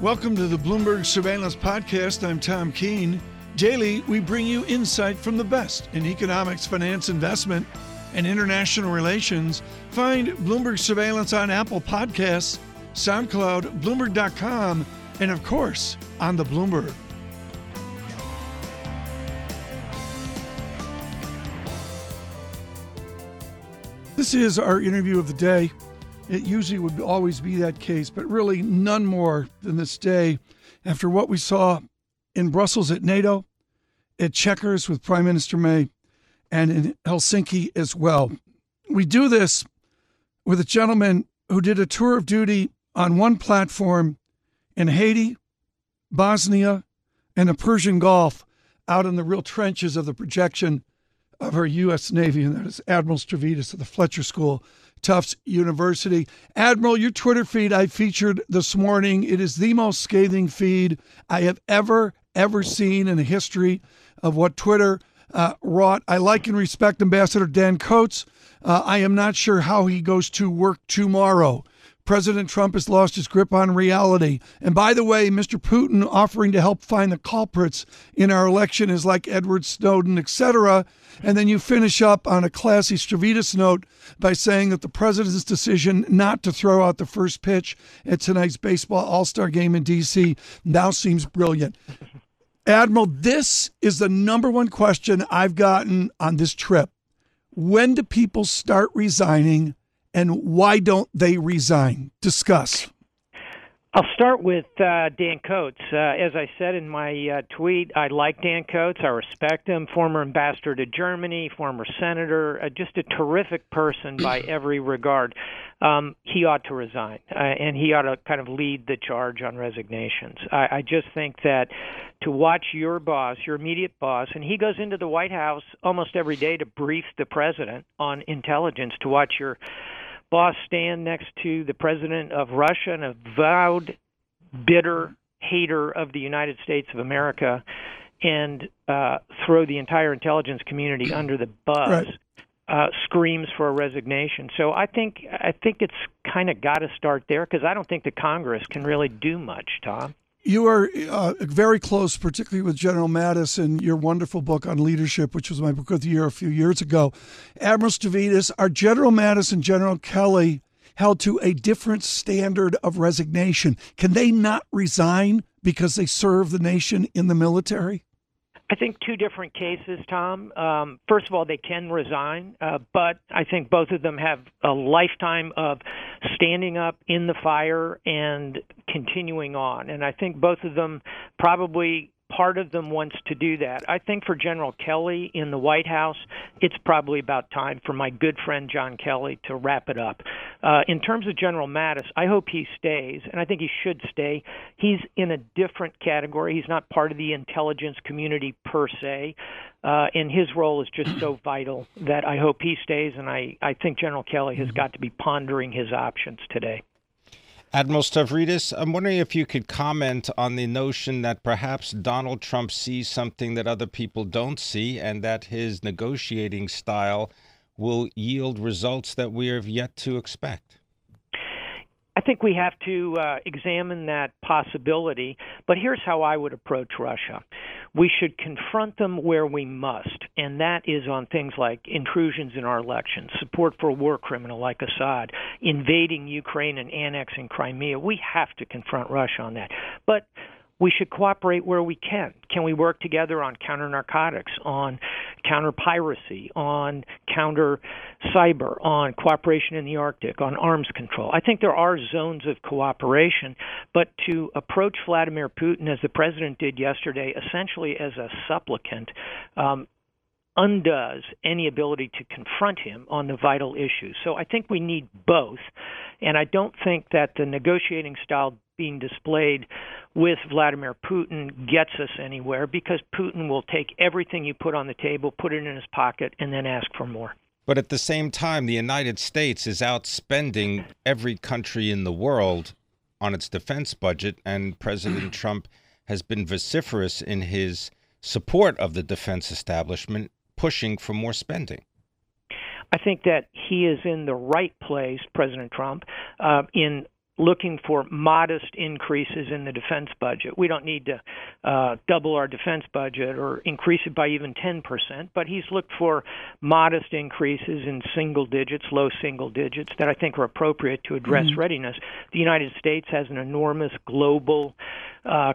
Welcome to the Bloomberg Surveillance Podcast. I'm Tom Keene. Daily, we bring you insight from the best in economics, finance, investment, and international relations. Find Bloomberg Surveillance on Apple Podcasts, SoundCloud, Bloomberg.com, and of course, on the Bloomberg. This is our interview of the day. It usually would always be that case, but really none more than this day after what we saw in Brussels at NATO, at Chequers with Prime Minister May, and in Helsinki as well. We do this with a gentleman who did a tour of duty on one platform in Haiti, Bosnia, and the Persian Gulf, out in the real trenches of the projection of our U.S. Navy, and that is Admiral Stavridis of the Fletcher School, Tufts University. Admiral, your Twitter feed I featured this morning, it is the most scathing feed I have ever, ever seen in the history of what Twitter uh, wrought. I like and respect Ambassador Dan Coats. Uh, I am not sure how he goes to work tomorrow. President Trump has lost his grip on reality. And by the way, Mr. Putin offering to help find the culprits in our election is like Edward Snowden, etc. And then you finish up on a classy Stavridis note by saying that the president's decision not to throw out the first pitch at tonight's baseball All Star game in D.C. now seems brilliant. Admiral, this is the number one question I've gotten on this trip. When do people start resigning and why don't they resign? Discuss. I'll start with uh, Dan Coats. Uh, as I said in my uh, tweet, I like Dan Coats. I respect him. Former ambassador to Germany, former senator, uh, just a terrific person by every regard. Um, he ought to resign, uh, and he ought to kind of lead the charge on resignations. I, I just think that to watch your boss, your immediate boss, and he goes into the White House almost every day to brief the president on intelligence, to watch your boss stand next to the president of Russia, an avowed, bitter hater of the United States of America, and uh, throw the entire intelligence community under the bus. Right. Uh, screams for a resignation. So I think I think it's kind of got to start there because I don't think the Congress can really do much, Tom. You are uh, very close, particularly with General Mattis and your wonderful book on leadership, which was my book of the year a few years ago. Admiral Stavridis, are General Mattis and General Kelly held to a different standard of resignation? Can they not resign because they serve the nation in the military? I think two different cases, Tom. Um, first of all, they can resign, uh, but I think both of them have a lifetime of standing up in the fire and continuing on. And I think both of them probably part of them wants to do that. I think for General Kelly in the White House, it's probably about time for my good friend John Kelly to wrap it up. Uh, in terms of General Mattis, I hope he stays, and I think he should stay. He's in a different category. He's not part of the intelligence community per se. Uh, and his role is just so vital that I hope he stays, and I, I think General Kelly has got to be pondering his options today. Admiral Stavridis, I'm wondering if you could comment on the notion that perhaps Donald Trump sees something that other people don't see and that his negotiating style will yield results that we have yet to expect. I think we have to uh, examine that possibility, but here's how I would approach Russia. We should confront them where we must, and that is on things like intrusions in our elections, support for a war criminal like Assad, invading Ukraine and annexing Crimea. We have to confront Russia on that. But we should cooperate where we can. Can we work together on counter narcotics, on counter piracy, on counter cyber, on cooperation in the Arctic, on arms control? I think there are zones of cooperation, but to approach Vladimir Putin as the president did yesterday, essentially as a supplicant, um, undoes any ability to confront him on the vital issues. So I think we need both. And I don't think that the negotiating style being displayed with Vladimir Putin gets us anywhere because Putin will take everything you put on the table, put it in his pocket, and then ask for more. But at the same time, the United States is outspending every country in the world on its defense budget, and President Trump has been vociferous in his support of the defense establishment, pushing for more spending. I think that he is in the right place, President Trump, uh, in looking for modest increases in the defense budget. We don't need to uh, double our defense budget or increase it by even 10%, but he's looked for modest increases in single digits, low single digits, that I think are appropriate to address mm-hmm. readiness. The United States has an enormous global uh,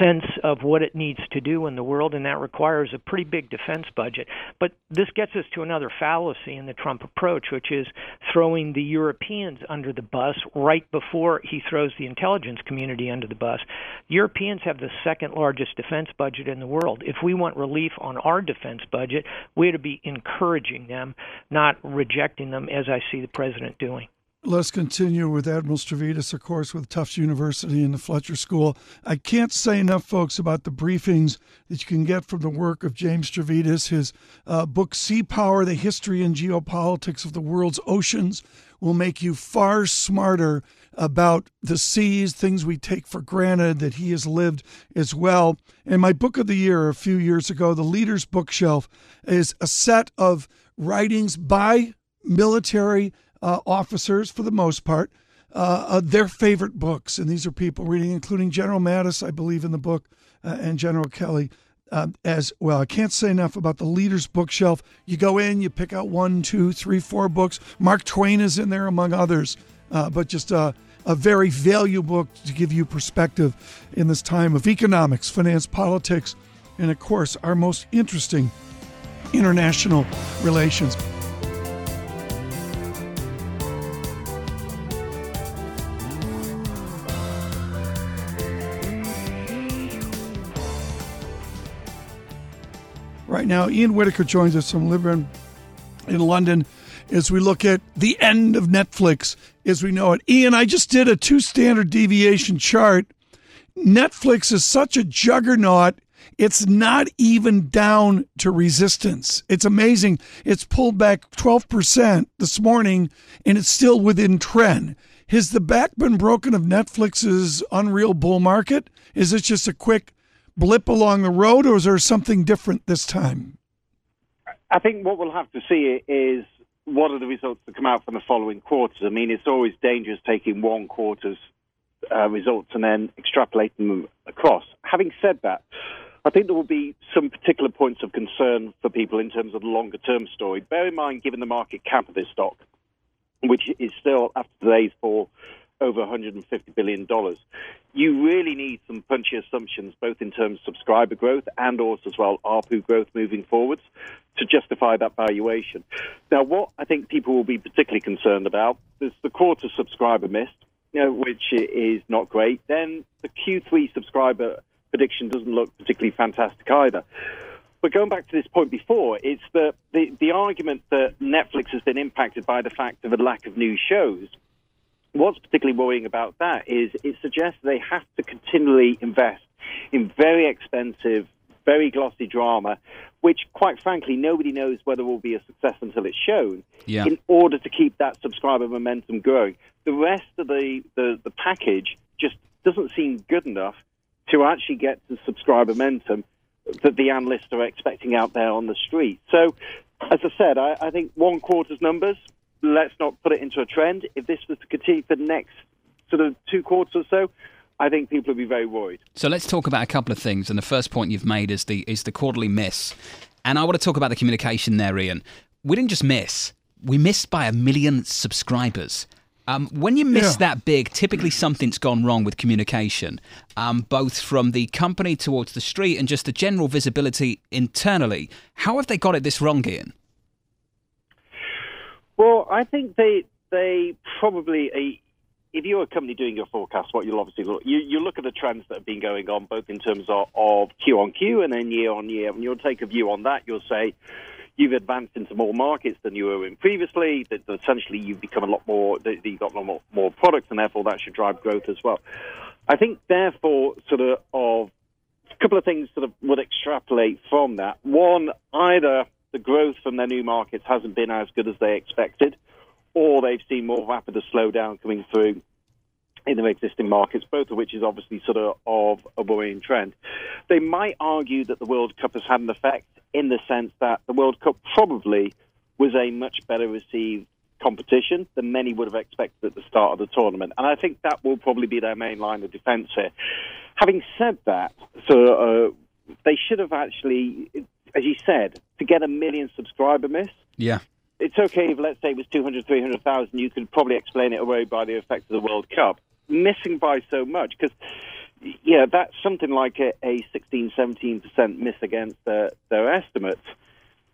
sense of what it needs to do in the world, and that requires a pretty big defense budget. But this gets us to another fallacy in the Trump approach, which is throwing the Europeans under the bus right before he throws the intelligence community under the bus. Europeans have the second largest defense budget in the world. If we want relief on our defense budget, we ought to be encouraging them, not rejecting them, as I see the president doing. Let's continue with Admiral Stavridis, of course, with Tufts University and the Fletcher School. I can't say enough, folks, about the briefings that you can get from the work of James Stavridis. His uh, book, Sea Power The History and Geopolitics of the World's Oceans, will make you far smarter about the seas, things we take for granted that he has lived as well. And my book of the year a few years ago, The Leader's Bookshelf, is a set of writings by military uh, officers, for the most part, uh, uh, their favorite books. And these are people reading, including General Mattis, I believe, in the book, uh, and General Kelly. Uh, as well, I can't say enough about the leader's bookshelf. You go in, you pick out one, two, three, four books. Mark Twain is in there, among others, but just a very valuable book to give you perspective in this time of economics, finance, politics, and of course, our most interesting international relations. Right now, Ian Whittaker joins us from Liberum in London as we look at the end of Netflix as we know it. Ian, I just did a two standard deviation chart. Netflix is such a juggernaut. It's not even down to resistance. It's amazing. It's pulled back 12% this morning and it's still within trend. Has the back been broken of Netflix's unreal bull market? Is it just a quick blip along the road, or is there something different this time? I think what we'll have to see is what are the results that come out from the following quarters. I mean, it's always dangerous taking one quarter's uh, results and then extrapolating them across. Having said that, I think there will be some particular points of concern for people in terms of the longer term story. Bear in mind, given the market cap of this stock, which is still, after today's fall, over $150 billion. You really need some punchy assumptions, both in terms of subscriber growth and also as well ARPU growth moving forwards to justify that valuation. Now, what I think people will be particularly concerned about is the quarter subscriber miss, you know, which is not great. Then the Q3 subscriber prediction doesn't look particularly fantastic either. But going back to this point before, it's the, the, the argument that Netflix has been impacted by the fact of a lack of new shows what's particularly worrying about that is it suggests they have to continually invest in very expensive, very glossy drama, which, quite frankly, nobody knows whether will be a success until it's shown, yeah. in order to keep that subscriber momentum growing. The rest of the, the, the package just doesn't seem good enough to actually get the subscriber momentum that the analysts are expecting out there on the street. So, as I said, I, I think one quarter's numbers let's not put it into a trend. If this was to continue for the next sort of two quarters or so, I think people would be very worried. So let's talk about a couple of things. And the first point you've made is the is the quarterly miss. And I want to talk about the communication there, Ian. We didn't just miss; we missed by a million subscribers. Um, when you miss yeah. that big, typically something's gone wrong with communication, um, both from the company towards the street and just the general visibility internally. How have they got it this wrong, Ian? Well, I think they they probably a, if you're a company doing your forecast, what you'll obviously look you, you look at the trends that have been going on both in terms of, of Q on Q and then year on year, and you'll take a view on that. You'll say you've advanced into more markets than you were in previously. That, that essentially you've become a lot more, that you've got a lot more, more products, and therefore that should drive growth as well. I think, therefore, sort of, of a couple of things sort of would extrapolate from that. One, either the growth from their new markets hasn't been as good as they expected, or they've seen more rapid a slowdown coming through in their existing markets, both of which is obviously sort of, of a worrying trend. They might argue that the World Cup has had an effect in the sense that the World Cup probably was a much better received competition than many would have expected at the start of the tournament. And I think that will probably be their main line of defence here. Having said that, so uh, they should have actually, as you said, to get a million subscriber miss. Yeah. It's okay if, let's say, it was 200, 300,000, you could probably explain it away by the effect of the World Cup. Missing by so much, because yeah, that's something like a, a 16, 17% miss against their, their estimates.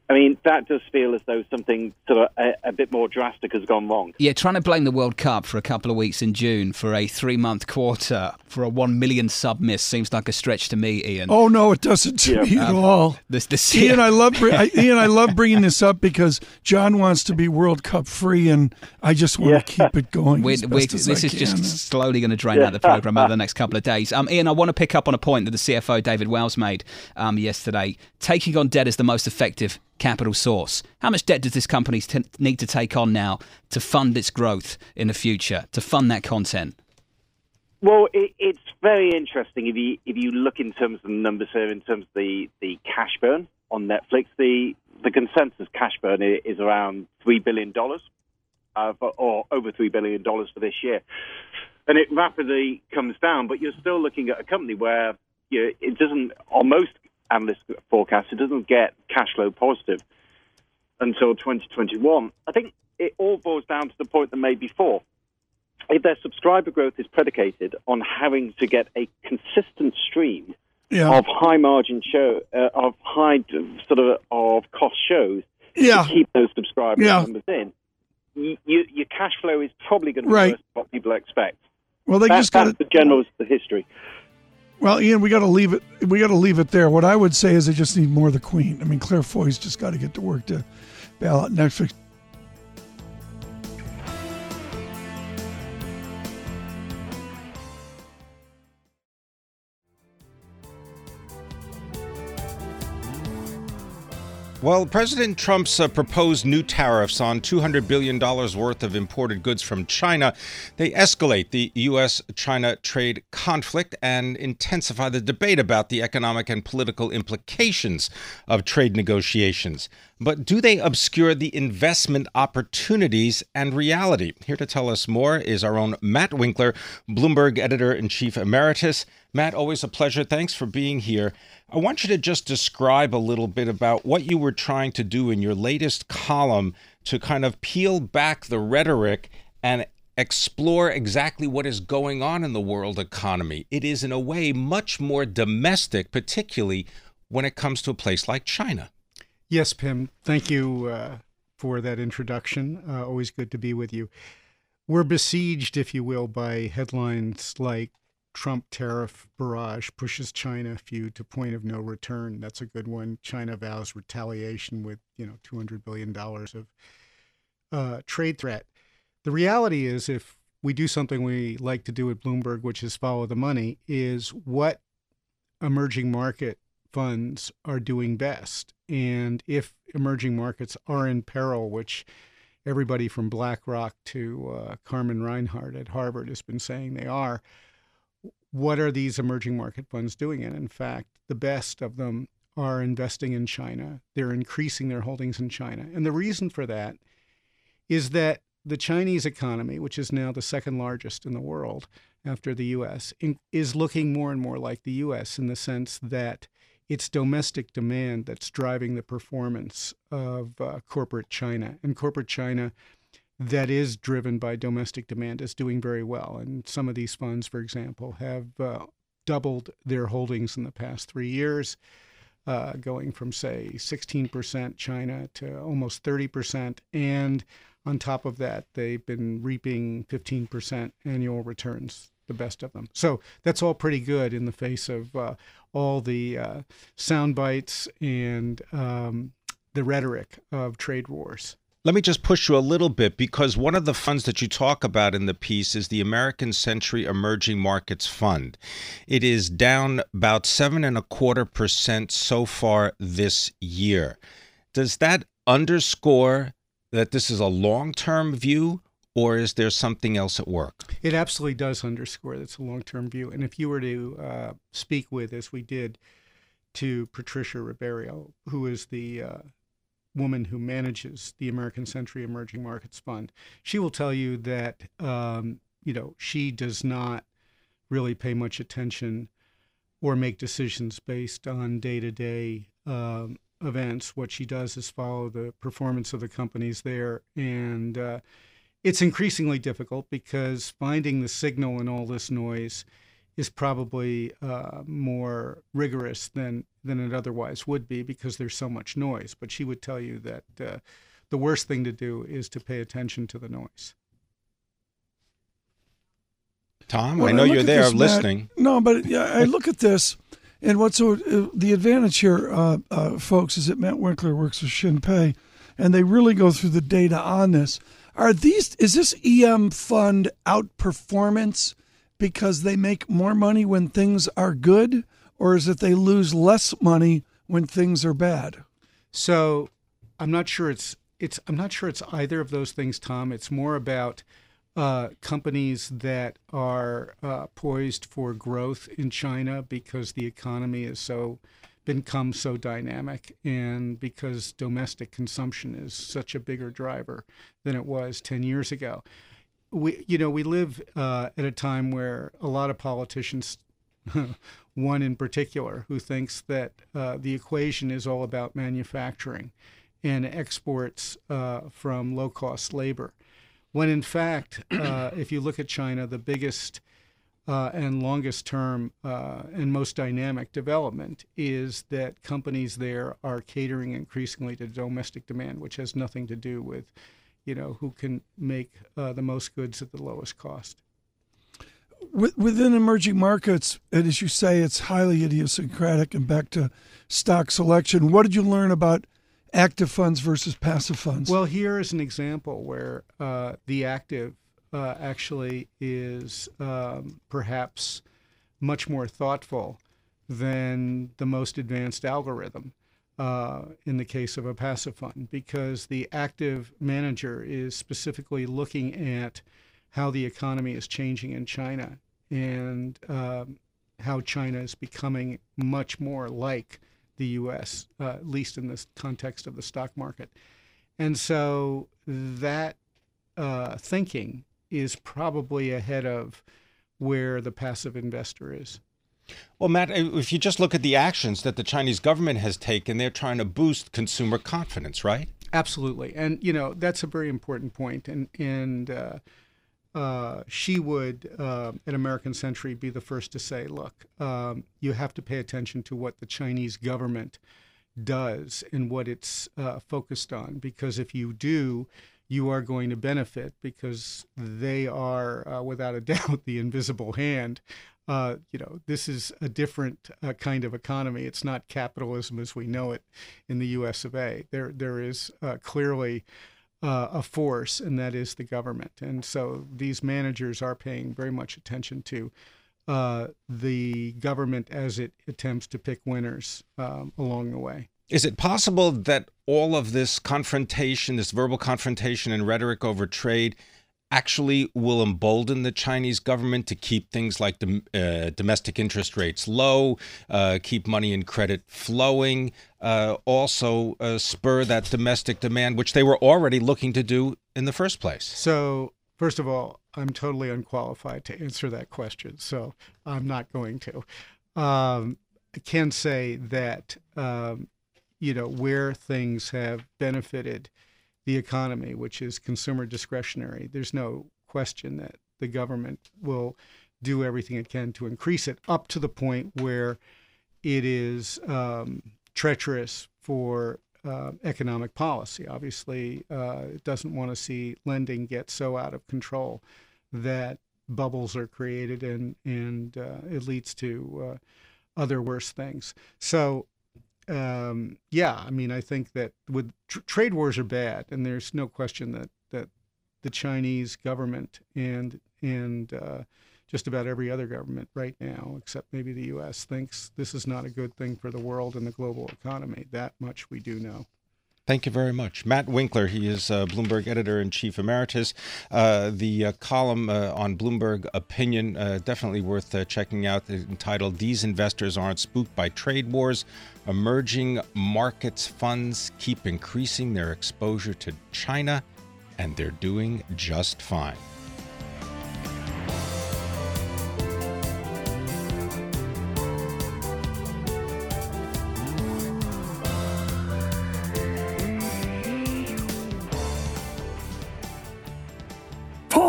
I mean, that does feel as though something sort of a, a, bit more drastic has gone wrong. Yeah, trying to blame the World Cup for a couple of weeks in June for a three month quarter for a one million sub miss seems like a stretch to me, Ian. Oh no, it doesn't to yeah. me um, at all. This, this, Ian, I love I, Ian. I love bringing this up because John wants to be World Cup free, and I just want yeah. to keep it going. We're, we're, this I is can. just slowly going to drain yeah. out the program over the next couple of days. Um, Ian, I want to pick up on a point that the CFO David Wells made um, yesterday. Taking on debt is the most effective capital source. How much debt does this company t- need to take on now to fund its growth in the future, to fund that content? Well, it, it's very interesting if you if you look in terms of the numbers here, in terms of the, the cash burn on Netflix. The the consensus cash burn is around three billion dollars, uh, or over three billion dollars for this year, and it rapidly comes down. But you're still looking at a company where you know, it doesn't almost analyst forecast, it doesn't get cash flow positive until 2021. I think it all boils down to the point that made before. If their subscriber growth is predicated on having to get a consistent stream yeah. of high margin show, uh, of high sort of of cost shows yeah. to keep those subscriber yeah. numbers in, you, you, your cash flow is probably going to be right. worse than what people expect. Well, they that, just got the general the history. Well, Ian, we got to leave it. We got to leave it there. What I would say is they just need more of the Queen. I mean, Claire Foy's just got to get to work to bail out Netflix. Well, President Trump's uh, proposed new tariffs on $200 billion worth of imported goods from China, they escalate the U.S.-China trade conflict and intensify the debate about the economic and political implications of trade negotiations. But do they obscure the investment opportunities and reality? Here to tell us more is our own Matt Winkler, Bloomberg editor-in-chief emeritus. Matt, always a pleasure. Thanks for being here. I want you to just describe a little bit about what you were trying to do in your latest column to kind of peel back the rhetoric and explore exactly what is going on in the world economy. It is, in a way, much more domestic, particularly when it comes to a place like China. Yes, Pimm. Thank you uh, for that introduction. Uh, always good to be with you. We're besieged, if you will, by headlines like Trump tariff barrage pushes China few to point of no return. That's a good one. China vows retaliation with you know 200 billion dollars of uh, trade threat. The reality is, if we do something we like to do at Bloomberg, which is follow the money, is what emerging market funds are doing best. And if emerging markets are in peril, which everybody from BlackRock to uh, Carmen Reinhart at Harvard has been saying they are, what are these emerging market funds doing? And in fact, the best of them are investing in China. They're increasing their holdings in China. And the reason for that is that the Chinese economy, which is now the second largest in the world after the US, is looking more and more like the US in the sense that it's domestic demand that's driving the performance of uh, corporate China. And corporate China that is driven by domestic demand is doing very well. And some of these funds, for example, have uh, doubled their holdings in the past three years, uh, going from, say, 16% China to almost 30%. And on top of that, they've been reaping 15% annual returns, the best of them. So that's all pretty good in the face of uh, all the uh, sound bites and um, the rhetoric of trade wars. Let me just push you a little bit because one of the funds that you talk about in the piece is the American Century Emerging Markets Fund. It is down about seven and a quarter percent so far this year. Does that underscore that this is a long term view or is there something else at work? It absolutely does underscore that it's a long term view. And if you were to uh, speak with, as we did, to Patricia Ribeiro, who is the uh, woman who manages the American Century Emerging Markets Fund. She will tell you that um, you know she does not really pay much attention or make decisions based on day to day events. What she does is follow the performance of the companies there, and uh, it's increasingly difficult because finding the signal in all this noise is probably uh, more rigorous than than it otherwise would be because there's so much noise. But she would tell you that uh, the worst thing to do is to pay attention to the noise. Tom, I know you're there this, listening. Matt, no, but yeah, I look at this, and what's so, uh, the advantage here, uh, uh, folks, is that Matt Winkler works with Shin Pei, and they really go through the data on this. Are these is this EM fund outperformance because they make more money when things are good, or is it they lose less money when things are bad? So, I'm not sure it's it's I'm not sure it's either of those things, Tom. It's more about uh, companies that are uh, poised for growth in China because the economy has so become so dynamic and because domestic consumption is such a bigger driver than it was 10 years ago. We, you know, we live uh, at a time where a lot of politicians, one in particular, who thinks that uh, the equation is all about manufacturing and exports uh, from low cost labor. When in fact, uh, if you look at China, the biggest uh, and longest term uh, and most dynamic development is that companies there are catering increasingly to domestic demand, which has nothing to do with, you know, who can make uh, the most goods at the lowest cost. Within emerging markets, and as you say, it's highly idiosyncratic. And back to stock selection, what did you learn about active funds versus passive funds? Well, here is an example where uh, the active uh, actually is um, perhaps much more thoughtful than the most advanced algorithm uh, in the case of a passive fund because the active manager is specifically looking at how the economy is changing in China and um, how China is becoming much more like the U.S., uh, at least in this context of the stock market. And so that uh, thinking is probably ahead of where the passive investor is. Well, Matt, if you just look at the actions that the Chinese government has taken, they're trying to boost consumer confidence, right? Absolutely, and you know that's a very important point. And and uh, uh, she would uh, at American Century be the first to say, "Look, um, you have to pay attention to what the Chinese government does and what it's uh, focused on, because if you do." you are going to benefit because they are, uh, without a doubt, the invisible hand. Uh, you know, this is a different uh, kind of economy. It's not capitalism as we know it in the U.S. of A. There, there is uh, clearly uh, a force, and that is the government. And so these managers are paying very much attention to uh, the government as it attempts to pick winners um, along the way. Is it possible that all of this confrontation, this verbal confrontation and rhetoric over trade, actually will embolden the Chinese government to keep things like the, uh, domestic interest rates low, uh, keep money and credit flowing, uh, also uh, spur that domestic demand, which they were already looking to do in the first place? So, first of all, I'm totally unqualified to answer that question, so I'm not going to. Um, I can say that um, you know, where things have benefited the economy, which is consumer discretionary, there's no question that the government will do everything it can to increase it up to the point where it is um, treacherous for uh, economic policy. Obviously, uh, it doesn't want to see lending get so out of control that bubbles are created and and uh, it leads to uh, other worse things. So um, yeah, I mean, I think that with tr- trade wars are bad, and there's no question that that the Chinese government and and uh, just about every other government right now, except maybe the U.S., thinks this is not a good thing for the world and the global economy. That much we do know. Thank you very much. Matt Winkler, he is uh, Bloomberg editor in chief emeritus. Uh, the uh, column uh, on Bloomberg Opinion, uh, definitely worth uh, checking out, entitled These Investors Aren't Spooked by Trade Wars. Emerging markets funds keep increasing their exposure to China, and they're doing just fine.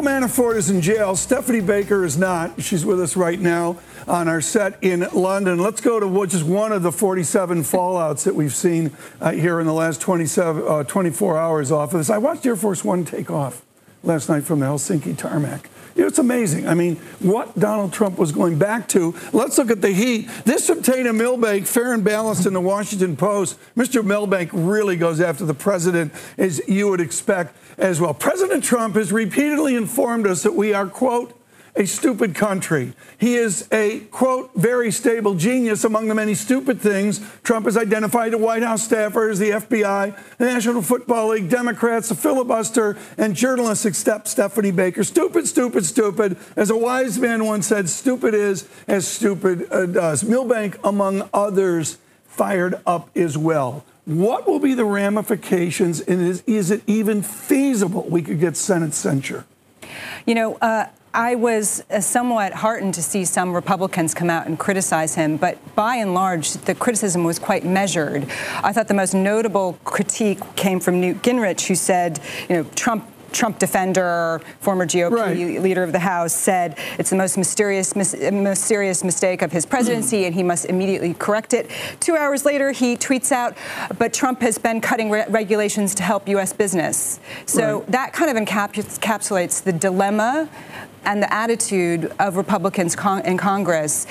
Manafort is in jail. Stephanie Baker is not. She's with us right now on our set in London. Let's go to just one of the 47 fallouts that we've seen uh, here in the last 27, uh, 24 hours off of this. I watched Air Force One take off last night from the Helsinki tarmac. It's amazing. I mean, what Donald Trump was going back to. Let's look at the heat. This from Dana Milbank, fair and balanced in the Washington Post. Mr. Milbank really goes after the president, as you would expect as well. President Trump has repeatedly informed us that we are, quote, a stupid country. He is a, quote, very stable genius among the many stupid things Trump has identified to White House staffers, the FBI, the National Football League, Democrats, the filibuster, and journalists except Stephanie Baker. Stupid, stupid, stupid. As a wise man once said, stupid is as stupid uh, does. Milbank, among others, fired up as well. What will be the ramifications, and is, is it even feasible we could get Senate censure? You know, uh, I was uh, somewhat heartened to see some Republicans come out and criticize him, but by and large, the criticism was quite measured. I thought the most notable critique came from Newt Gingrich, who said, you know, Trump Trump defender, former GOP right. leader of the House, said it's the most mysterious, mis- most serious mistake of his presidency, and he must immediately correct it. Two hours later, he tweets out, "But Trump has been cutting re- regulations to help U.S. business." So right. that kind of encapsulates the dilemma and the attitude of Republicans con- in Congress.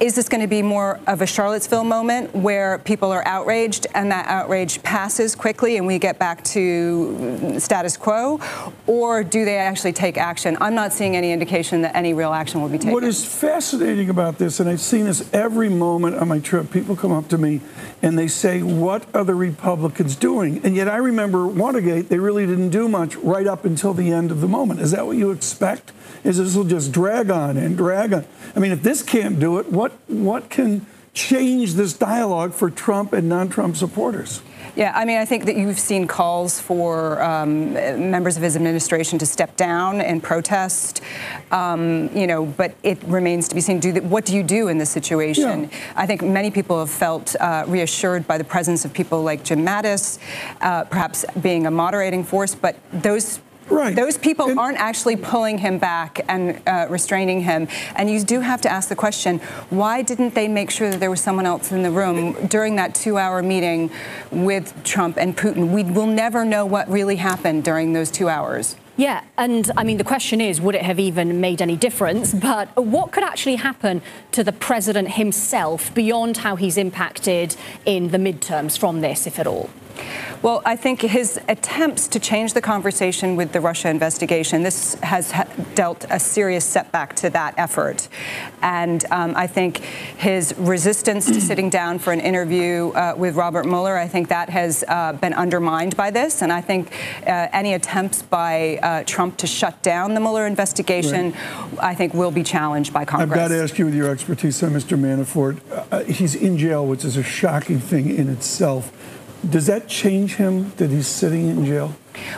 Is this going to be more of a Charlottesville moment where people are outraged and that outrage passes quickly and we get back to status quo? Or do they actually take action? I'm not seeing any indication that any real action will be taken. What is fascinating about this, and I've seen this every moment on my trip, people come up to me and they say, What are the Republicans doing? And yet I remember Watergate, they really didn't do much right up until the end of the moment. Is that what you expect? Is this will just drag on and drag on? I mean, if this can't do it, what what can change this dialogue for Trump and non-Trump supporters? Yeah, I mean, I think that you've seen calls for um, members of his administration to step down and protest. Um, you know, but it remains to be seen. Do the, what do you do in this situation? Yeah. I think many people have felt uh, reassured by the presence of people like Jim Mattis, uh, perhaps being a moderating force. But those Right. Those people and, aren't actually pulling him back and uh, restraining him. And you do have to ask the question why didn't they make sure that there was someone else in the room during that two hour meeting with Trump and Putin? We will never know what really happened during those two hours. Yeah, and I mean, the question is would it have even made any difference? But what could actually happen to the president himself beyond how he's impacted in the midterms from this, if at all? Well, I think his attempts to change the conversation with the Russia investigation, this has dealt a serious setback to that effort. And um, I think his resistance to sitting down for an interview uh, with Robert Mueller, I think that has uh, been undermined by this. And I think uh, any attempts by uh, Trump to shut down the Mueller investigation, right. I think, will be challenged by Congress. I've got to ask you, with your expertise on Mr. Manafort, uh, he's in jail, which is a shocking thing in itself. Does that change him that he's sitting in jail?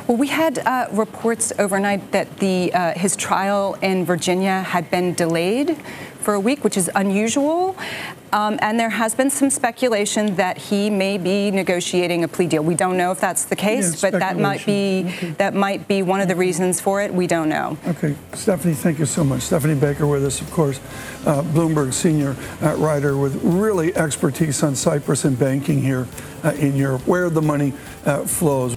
Well, we had uh, reports overnight that the uh, his trial in Virginia had been delayed for a week, which is unusual. Um, and there has been some speculation that he may be negotiating a plea deal. We don't know if that's the case, yeah, but that might be okay. that might be one of the reasons for it. We don't know. Okay, Stephanie, thank you so much. Stephanie Baker with us, of course, uh, Bloomberg senior uh, writer with really expertise on Cyprus and banking here uh, in Europe, where the money uh, flows.